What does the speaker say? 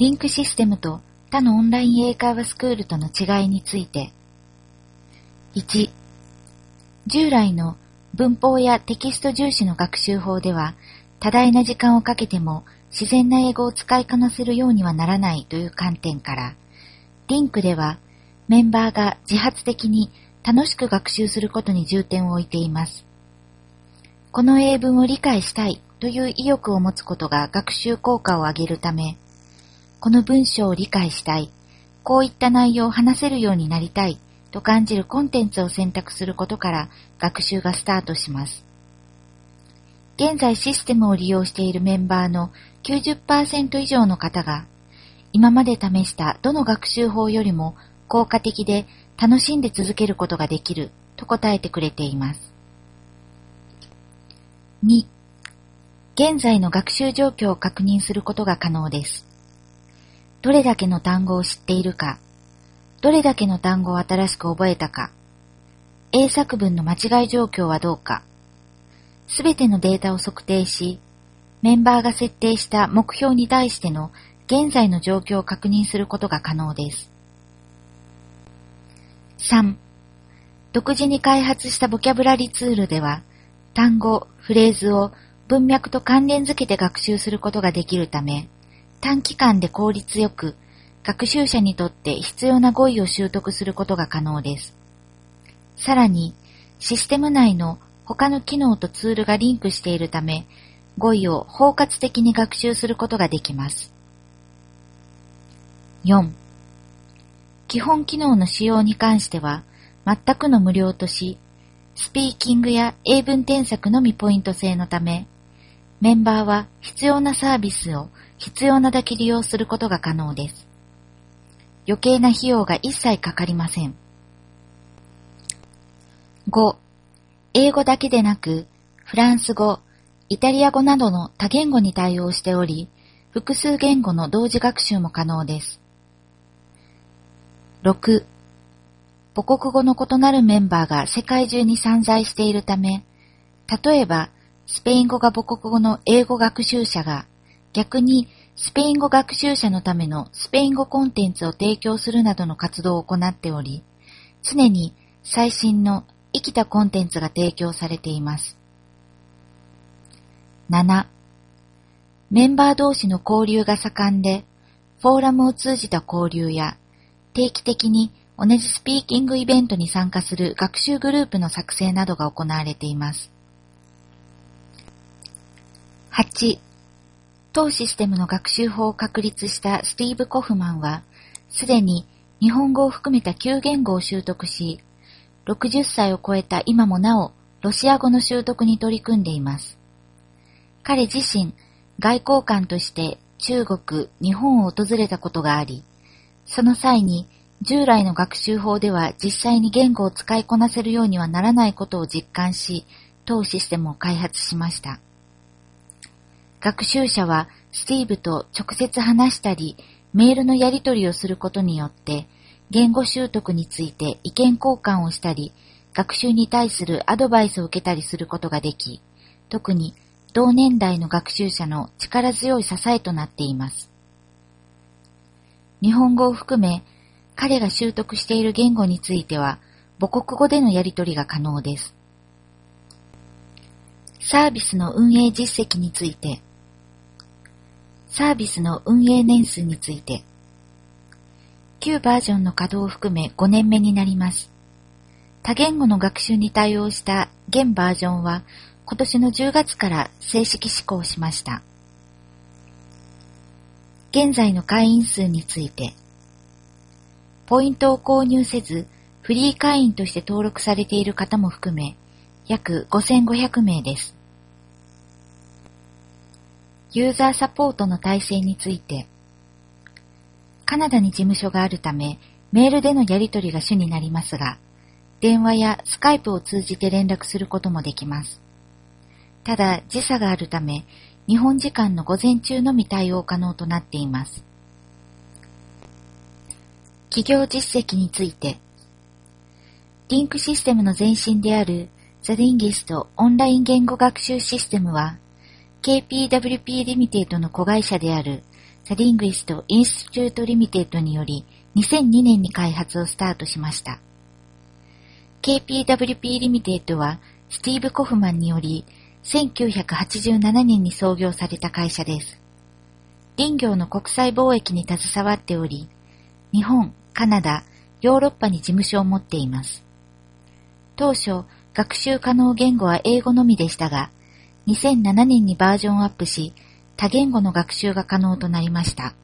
リンクシステムと他のオンライン英会話スクールとの違いについて。1、従来の文法やテキスト重視の学習法では、多大な時間をかけても自然な英語を使いこなせるようにはならないという観点から、リンクではメンバーが自発的に楽しく学習することに重点を置いています。この英文を理解したいという意欲を持つことが学習効果を上げるため、この文章を理解したい、こういった内容を話せるようになりたいと感じるコンテンツを選択することから学習がスタートします。現在システムを利用しているメンバーの90%以上の方が、今まで試したどの学習法よりも効果的で楽しんで続けることができると答えてくれています。2. 現在の学習状況を確認することが可能です。どれだけの単語を知っているか、どれだけの単語を新しく覚えたか、英作文の間違い状況はどうか、すべてのデータを測定し、メンバーが設定した目標に対しての現在の状況を確認することが可能です。3. 独自に開発したボキャブラリツールでは、単語、フレーズを文脈と関連づけて学習することができるため、短期間で効率よく、学習者にとって必要な語彙を習得することが可能です。さらに、システム内の他の機能とツールがリンクしているため、語彙を包括的に学習することができます。4. 基本機能の使用に関しては、全くの無料とし、スピーキングや英文添削のみポイント制のため、メンバーは必要なサービスを必要なだけ利用することが可能です。余計な費用が一切かかりません。5. 英語だけでなく、フランス語、イタリア語などの多言語に対応しており、複数言語の同時学習も可能です。6. 母国語の異なるメンバーが世界中に散在しているため、例えば、スペイン語が母国語の英語学習者が逆にスペイン語学習者のためのスペイン語コンテンツを提供するなどの活動を行っており、常に最新の生きたコンテンツが提供されています。7. メンバー同士の交流が盛んで、フォーラムを通じた交流や、定期的に同じスピーキングイベントに参加する学習グループの作成などが行われています。8. 当システムの学習法を確立したスティーブ・コフマンは、すでに日本語を含めた9言語を習得し、60歳を超えた今もなお、ロシア語の習得に取り組んでいます。彼自身、外交官として中国、日本を訪れたことがあり、その際に従来の学習法では実際に言語を使いこなせるようにはならないことを実感し、当システムを開発しました。学習者はスティーブと直接話したり、メールのやり取りをすることによって、言語習得について意見交換をしたり、学習に対するアドバイスを受けたりすることができ、特に同年代の学習者の力強い支えとなっています。日本語を含め、彼が習得している言語については、母国語でのやり取りが可能です。サービスの運営実績について、サービスの運営年数について、旧バージョンの稼働を含め5年目になります。多言語の学習に対応した現バージョンは今年の10月から正式施行しました。現在の会員数について、ポイントを購入せずフリー会員として登録されている方も含め約5500名です。ユーザーサポートの体制について、カナダに事務所があるため、メールでのやり取りが主になりますが、電話やスカイプを通じて連絡することもできます。ただ、時差があるため、日本時間の午前中のみ対応可能となっています。企業実績について、リンクシステムの前身であるThe Linguist オンライン言語学習システムは、KPWP リミテッドの子会社である The Linguist Institute Limited により2002年に開発をスタートしました。KPWP リミテッドはスティーブ・コフマンにより1987年に創業された会社です。林業の国際貿易に携わっており、日本、カナダ、ヨーロッパに事務所を持っています。当初、学習可能言語は英語のみでしたが、2007年にバージョンアップし、多言語の学習が可能となりました。